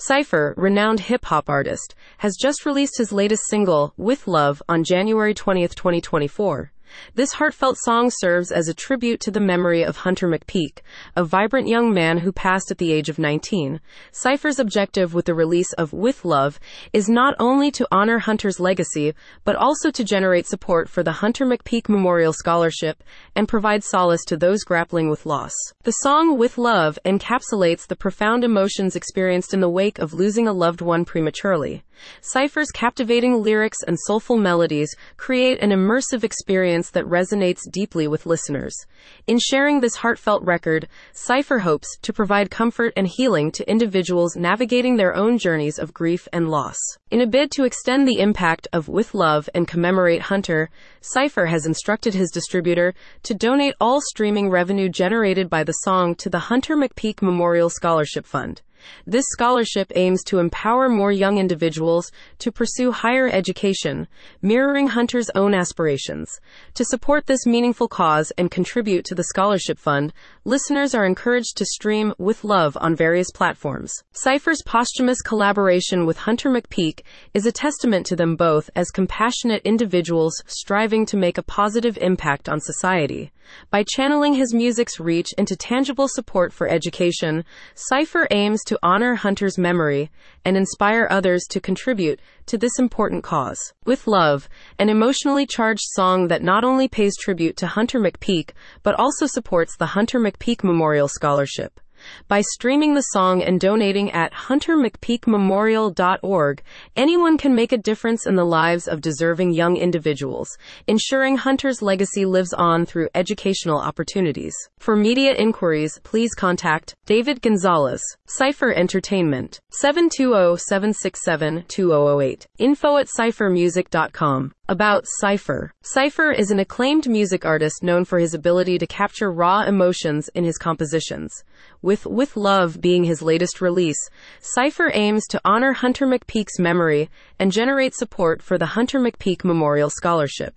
Cipher, renowned hip hop artist, has just released his latest single, With Love, on January 20, 2024. This heartfelt song serves as a tribute to the memory of Hunter McPeak, a vibrant young man who passed at the age of 19. Cipher's objective with the release of With Love is not only to honor Hunter's legacy, but also to generate support for the Hunter McPeak Memorial Scholarship and provide solace to those grappling with loss. The song With Love encapsulates the profound emotions experienced in the wake of losing a loved one prematurely. Cipher's captivating lyrics and soulful melodies create an immersive experience that resonates deeply with listeners. In sharing this heartfelt record, Cipher hopes to provide comfort and healing to individuals navigating their own journeys of grief and loss. In a bid to extend the impact of With Love and commemorate Hunter, Cipher has instructed his distributor to donate all streaming revenue generated by the song to the Hunter McPeak Memorial Scholarship Fund. This scholarship aims to empower more young individuals to pursue higher education, mirroring Hunter's own aspirations. To support this meaningful cause and contribute to the scholarship fund, listeners are encouraged to stream with love on various platforms. Cipher's posthumous collaboration with Hunter McPeak is a testament to them both as compassionate individuals striving to make a positive impact on society. By channeling his music's reach into tangible support for education, Cipher aims to honor Hunter's memory and inspire others to contribute to this important cause. With Love, an emotionally charged song that not only pays tribute to Hunter McPeak, but also supports the Hunter McPeak Memorial Scholarship. By streaming the song and donating at huntermcpeakmemorial.org, anyone can make a difference in the lives of deserving young individuals, ensuring Hunter's legacy lives on through educational opportunities. For media inquiries, please contact David Gonzalez, Cipher Entertainment, 720-767-2008, info at ciphermusic.com. About Cipher. Cipher is an acclaimed music artist known for his ability to capture raw emotions in his compositions. With With Love being his latest release, Cipher aims to honor Hunter McPeak's memory and generate support for the Hunter McPeak Memorial Scholarship.